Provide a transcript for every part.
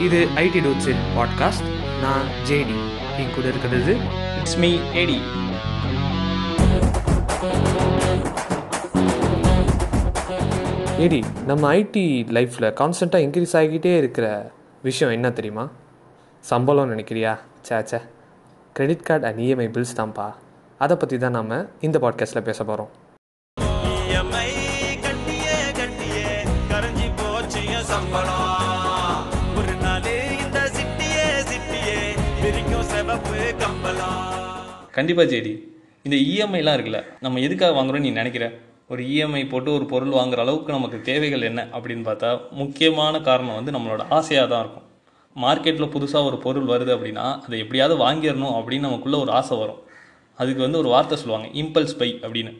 இது ஐடி டூட்ஸின் பாட்காஸ்ட். நான் ஜேடி. என் கூட இருக்கிறது இட்ஸ் மீ ஏடி. ஏடி நம்ம ஐடி லைஃப்பில் கான்ஸ்டண்ட்டாக இன்க்ரீஸ் ஆகிக்கிட்டே இருக்கிற விஷயம் என்ன தெரியுமா? சம்பளம் நினைக்கிறியா? சே சே credit card and EMI bills தான்ப்பா. அதை பற்றி தான் நாம் இந்த பாட்காஸ்ட்டில் பேச போகிறோம் சிவப்பு கண்டிப்பாக ஜேடி. இந்த இஎம்ஐலாம் இருக்குல்ல நம்ம எதுக்காக வாங்குறோம்னு நீ நினைக்கிற? ஒரு இஎம்ஐ போட்டு ஒரு பொருள் வாங்குற அளவுக்கு நமக்கு தேவைகள் என்ன அப்படின்னு பார்த்தா முக்கியமான காரணம் வந்து நம்மளோட ஆசையாக தான் இருக்கும். மார்க்கெட்டில் புதுசாக ஒரு பொருள் வருது அப்படின்னா அதை எப்படியாவது வாங்கிடணும் அப்படின்னு நமக்குள்ளே ஒரு ஆசை வரும். அதுக்கு வந்து ஒரு வார்த்தை சொல்லுவாங்க இம்பல்ஸ் பை அப்படின்னு.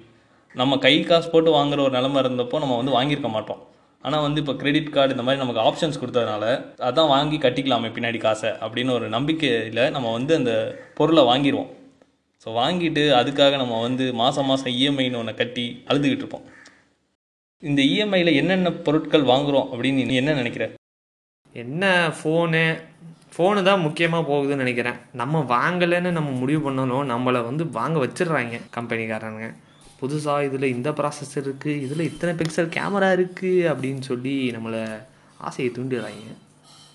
நம்ம கை காசு போட்டு வாங்குற ஒரு நிலமை இருந்தப்போ நம்ம வந்து வாங்கியிருக்க மாட்டோம். ஆனால் வந்து இப்போ கிரெடிட் கார்டு இந்த மாதிரி நமக்கு ஆப்ஷன்ஸ் கொடுத்ததுனால அதான் வாங்கி கட்டிக்கலாமே பின்னாடி காசை அப்படின்னு ஒரு நம்பிக்கையில் நம்ம வந்து அந்த பொருளை வாங்கிடுவோம் ஸோ வாங்கிட்டு அதுக்காக நம்ம வந்து மாதம் மாதம் இஎம்ஐன்னு ஒன்று கட்டி அழுதுகிட்டு இருப்போம். இந்த இஎம்ஐயில் என்னென்ன பொருட்கள் வாங்குறோம் அப்படின்னு நீ என்ன நினைக்கிற? என்ன ஃபோனு ஃபோனு தான் முக்கியமாக போகுதுன்னு நினைக்கிறேன். நம்ம வாங்கலைன்னு நம்ம முடிவு பண்ணணும் நம்மளை வந்து வாங்க வச்சிடுறாங்க கம்பெனிக்காரனுங்க புதுசாக இதில் இந்த ப்ராசஸ் இருக்குது இதில் இத்தனை பிக்சல் கேமரா இருக்குது அப்படின்னு சொல்லி நம்மளை ஆசையை தூண்டிடுறாங்க.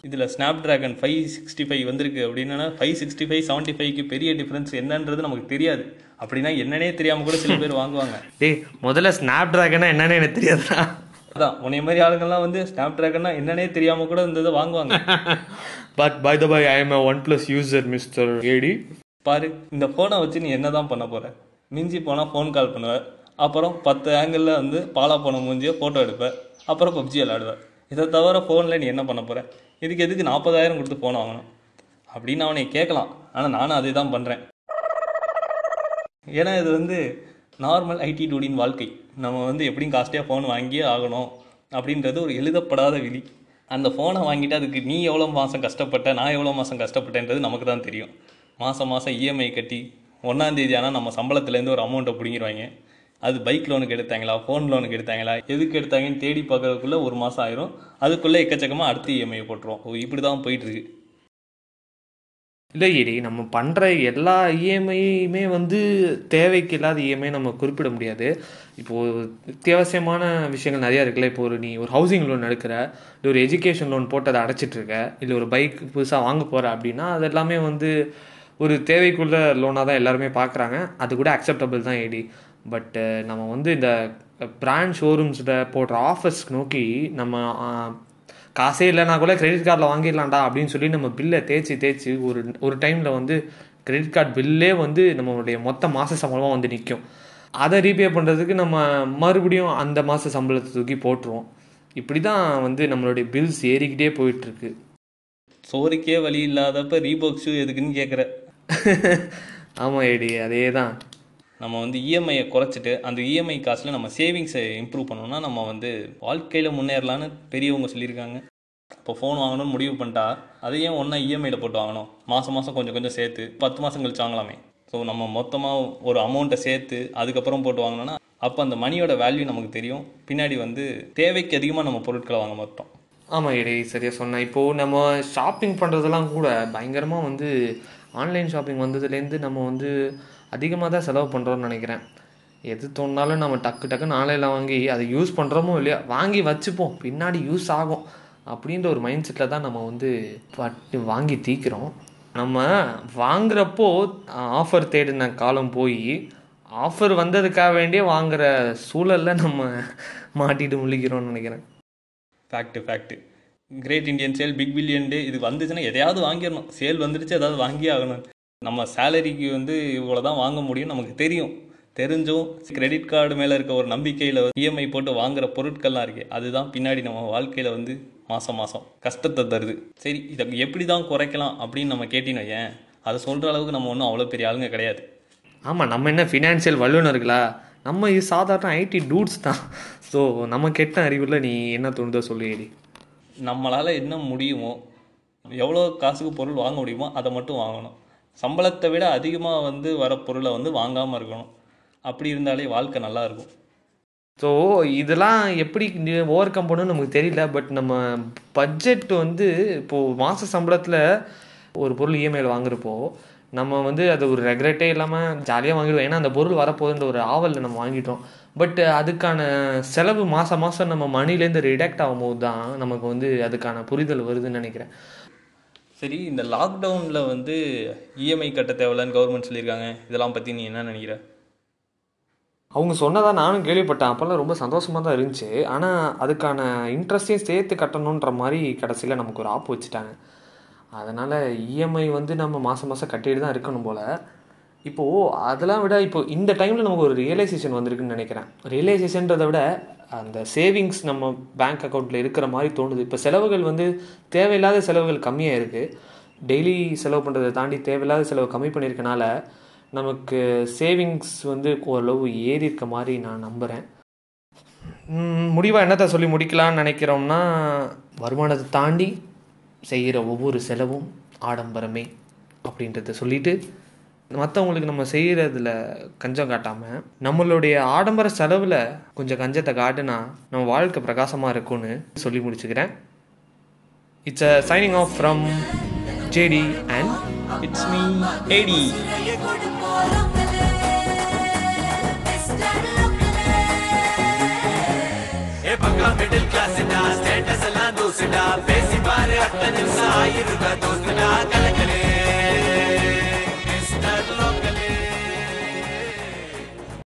இதில் Snapdragon five sixty five வந்திருக்கு அப்படின்னா ஃபைவ் சிக்ஸ்டி ஃபைவ் செவன்ட்டி ஃபைவ்க்கு பெரிய டிஃப்ரென்ஸ் என்னன்றது நமக்கு தெரியாது. அப்படின்னா என்னன்னே தெரியாமல் கூட சில பேர் வாங்குவாங்க. டேய் முதல்ல ஸ்னாப் ட்ராகனா என்னன்னு எனக்கு தெரியாதுடா. அதான் உன்னை மாதிரி ஆளுங்கள்லாம் வந்து ஸ்னாப் ட்ராகன்னா என்னன்னே தெரியாமல் கூட இந்த இதை வாங்குவாங்க. But by the by I am OnePlus user mister AD பாரு இந்த ஃபோனை வச்சு நீ என்ன தான் பண்ண போற? மிஞ்சி போனால் ஃபோன் கால் பண்ணுவேன் அப்புறம் பத்து ஆங்கிளில் வந்து பாலா போன மூஞ்சியை ஃபோட்டோ எடுப்பேன் அப்புறம் பப்ஜி விளாடுவேன் இதை தவிர ஃபோனில் நீ என்ன பண்ண போகிற இதுக்கு எதுக்கு நாற்பதாயிரம் கொடுத்து ஃபோன் வாங்கணும்? அப்படின்னு அவனை கேட்கலாம். ஆனால் நானும் அதே தான் பண்ணுறேன் ஏன்னா இது வந்து நார்மல் ஐடி டூடின் வாழ்க்கை. நம்ம வந்து எப்படியும் காஸ்ட்லியாக ஃபோன் வாங்கியே ஆகணும் அப்படின்றது ஒரு எழுதப்படாத விதி. அந்த ஃபோனை வாங்கிட்டு அதுக்கு நீ எவ்வளோ மாதம் கஷ்டப்பட்ட நான் எவ்வளோ மாதம் கஷ்டப்பட்டேன்றது நமக்கு தான் தெரியும் மாதம் மாதம் இஎம்ஐ கட்டி ஒன்றாந்தேதி ஆனால் நம்ம சம்பளத்துலேருந்து ஒரு அமௌண்ட்டை பிடிங்கிடுவாங்க அது பைக் லோனுக்கு எடுத்தாங்களா ஃபோன் லோனுக்கு எடுத்தாங்களா எதுக்கு எடுத்தாங்கன்னு தேடி பார்க்கறதுக்குள்ளே ஒரு மாதம் ஆயிரும். அதுக்குள்ளே எக்கச்சக்கமாக அடுத்த இஎம்ஐ போட்டுருவோம். ஓ இப்படி தான் போயிட்டுருக்கு. இல்லை இடி நம்ம பண்ணுற எல்லா இஎம்ஐயுமே வந்து தேவைக்கு இல்லாத இஎம்ஐ நம்ம குறிப்பிட முடியாது. இப்போது அத்தியாவசியமான விஷயங்கள் நிறையா இருக்குல்ல. இப்போ ஒரு நீ ஒரு ஹவுசிங் லோன் எடுக்கிற இல்லை ஒரு எஜுகேஷன் லோன் போட்டு அதை அடைச்சிட்ருக்க இல்லை ஒரு பைக் புதுசாக வாங்க போகிற அப்படின்னா அது எல்லாமே வந்து ஒரு தேவைக்குள்ள லோனாக தான் எல்லாருமே பார்க்குறாங்க அது கூட அக்செப்டபிள் தான் ஏடி பட்டு நம்ம வந்து இந்த பிராண்ட் ஷோரூம்ஸில் போடுற ஆஃபர்ஸ் நோக்கி நம்ம காசே இல்லைனா கூட கிரெடிட் கார்டில் வாங்கிடலாம்டா அப்படின்னு சொல்லி நம்ம பில்லை தேய்ச்சி தேய்ச்சி ஒரு ஒரு டைமில் வந்து கிரெடிட் கார்டு பில்லே வந்து நம்மளுடைய மொத்த மாத சம்பளமாக வந்து நிற்கும் அதை ரீபே பண்ணுறதுக்கு நம்ம மறுபடியும் அந்த மாத சம்பளத்தை தூக்கி போட்டுருவோம். இப்படி தான் வந்து நம்மளுடைய பில்ஸ் ஏறிக்கிட்டே போயிட்டுருக்கு சோறுக்கே வழி இல்லாதப்ப ரீபாக் ஷூ எதுக்குன்னு கேட்குற ஆமாம் ஏடி அதே தான் நம்ம வந்து இஎம்ஐயை குறைச்சிட்டு அந்த இஎம்ஐ காசில் நம்ம சேவிங்ஸை இம்ப்ரூவ் பண்ணோம்னா நம்ம வந்து வாழ்க்கையில் முன்னேறலான்னு பெரியவங்க சொல்லியிருக்காங்க. இப்போ ஃபோன் வாங்கணும்னு முடிவு பண்ணிட்டா அதையும் ஒன்றா இஎம்ஐயில் போட்டு வாங்கணும். மாதம் மாதம் கொஞ்சம் கொஞ்சம் சேர்த்து பத்து மாதம் கழிச்சு வாங்கலாமே. ஸோ நம்ம மொத்தமாக ஒரு அமௌண்ட்டை சேர்த்து அதுக்கப்புறம் போட்டு வாங்கினோன்னா அப்போ அந்த மணியோட வேல்யூ நமக்கு தெரியும். பின்னாடி வந்து தேவைக்கு அதிகமாக நம்ம பொருட்களை வாங்க மாட்டோம். ஆமாம் இடி சரியாக சொன்னேன் இப்போது நம்ம ஷாப்பிங் பண்ணுறதெல்லாம் கூட பயங்கரமாக வந்து ஆன்லைன் ஷாப்பிங் வந்ததுலேருந்து நம்ம வந்து அதிகமாக தான் செலவு பண்ணுறோம்னு நினைக்கிறேன். எது தோணுனாலும் நம்ம டக்கு டக்குன்னு ஆன்லைனில் வாங்கி அதை யூஸ் பண்ணுறோமோ இல்லையா வாங்கி வச்சுப்போம். பின்னாடி யூஸ் ஆகும். அப்படின்ற ஒரு மைண்ட் செட்டில் தான் நம்ம வந்து பட்டு வாங்கி தீக்கிறோம். நம்ம வாங்குறப்போ ஆஃபர் தேடின காலம் போய் ஆஃபர் வந்ததுக்காக வேண்டியே வாங்குற சூழலில் நம்ம மாட்டிட்டு முழிக்கிறோம்னு நினைக்கிறேன். Fact fact great Indian sale big billion day இது வந்துச்சுன்னா எதையாவது வாங்கிடணும். சேல் வந்துடுச்சு ஏதாவது வாங்கி ஆகணும். நம்ம சேலரிக்கு வந்து இவ்வளோ தான் வாங்க முடியும் நமக்கு தெரியும். தெரிஞ்சும் கிரெடிட் கார்டு மேலே இருக்க ஒரு நம்பிக்கையில் இஎம்ஐ போட்டு வாங்குகிற பொருட்கள்லாம் இருக்கு அதுதான் பின்னாடி நம்ம வாழ்க்கையில் வந்து மாதம் மாதம் கஷ்டத்தை தருது. சரி இதை எப்படி தான் குறைக்கலாம் அப்படின்னு நம்ம கேட்டினோ ஏன் அதை சொல்கிற அளவுக்கு நம்ம ஒன்றும் அவ்வளோ பெரிய ஆளுங்க கிடையாது. ஆமாம் நம்ம என்ன ஃபினான்ஷியல் வல்லுநர்களா? நம்ம இது சாதாரண ஐடி டூட்ஸ் தான். ஸோ நம்ம கெட்ட அறிவில் நீ என்ன தோணுதோ சொல்லுடி. நம்மளால் என்ன முடியுமோ எவ்வளோ காசுக்கு பொருள் வாங்க முடியுமோ அதை மட்டும் வாங்கணும். சம்பளத்தை விட அதிகமாக வந்து வர பொருளை வந்து வாங்காமல் இருக்கணும். அப்படி இருந்தாலே வாழ்க்கை நல்லாயிருக்கும் ஸோ இதெல்லாம் எப்படி ஓவர் கம் பண்ணணும்னு நமக்கு தெரியல பட் நம்ம பட்ஜெட் வந்து இப்போது மாத சம்பளத்தில் ஒரு பொருள் இஎம்ஐயில் வாங்குறப்போ நம்ம வந்து அது ஒரு ரெக்ரெட்டே இல்லாமல் ஜாலியாக வாங்கிடுவோம். ஏன்னா அந்த பொருள் வரப்போகுதுன்ற ஒரு ஆவலில் நம்ம வாங்கிட்டோம். பட் அதுக்கான செலவு மாதம் மாதம் நம்ம மணிலேருந்து ரிடக்ட் ஆகும்போது தான் நமக்கு வந்து அதுக்கான புரிதல் வருதுன்னு நினைக்கிறேன். சரி இந்த லாக்டவுனில் வந்து இஎம்ஐ கட்ட தேவையில்லன்னு கவர்மெண்ட் சொல்லியிருக்காங்க. இதெல்லாம் பற்றி நீ என்ன நினைக்கிற? அவங்க சொன்னதா நானும் கேள்விப்பட்டேன். அப்போல்லாம் ரொம்ப சந்தோஷமாக தான் இருந்துச்சு. ஆனால் அதுக்கான இன்ட்ரெஸ்டையும் சேர்த்து கட்டணுன்ற மாதிரி கடைசியில் நமக்கு ஒரு ஆப் வச்சுட்டாங்க. அதனால் இஎம்ஐ வந்து நம்ம மாதம் மாதம் கட்டிட்டு தான் இருக்கணும் போல். இப்போது அதெல்லாம் விட இப்போ இந்த டைமில் நமக்கு ஒரு ரியலைசேஷன் வந்திருக்குன்னு நினைக்கிறேன். ரியலைசேஷன்றதை விட அந்த சேவிங்ஸ் நம்ம பேங்க் அக்கௌண்ட்டில் இருக்கிற மாதிரி தோணுது. இப்போ செலவுகள் வந்து தேவையில்லாத செலவுகள் கம்மியாக இருக்குது டெய்லி செலவு பண்ணுறதை தாண்டி தேவையில்லாத செலவு கம்மி பண்ணியிருக்கனால நமக்கு சேவிங்ஸ் வந்து ஓரளவு ஏறி இருக்க மாதிரி நான் நம்புகிறேன் முடிவாக என்னத்தை சொல்லி முடிக்கலாம்னு நினைக்கிறோம்னா வருமானத்தை தாண்டி செய்கிற ஒவ்வொரு செலவும் ஆடம்பரமே அப்படின்றத சொல்லிட்டு மற்றவங்களுக்கு நம்ம செய்கிறதுல கஞ்சம் காட்டாமல் நம்மளுடைய ஆடம்பர செலவில் கொஞ்சம் கஞ்சத்தை காட்டுனா நம்ம வாழ்க்கை பிரகாசமாக இருக்கும்னு சொல்லி முடிச்சுக்கிறேன். It's a signing off from JD and it's me AD பக்கா மிடில் கிளாஸ்டா ஸ்டேட்டஸ் எல்லாம் தூசுடா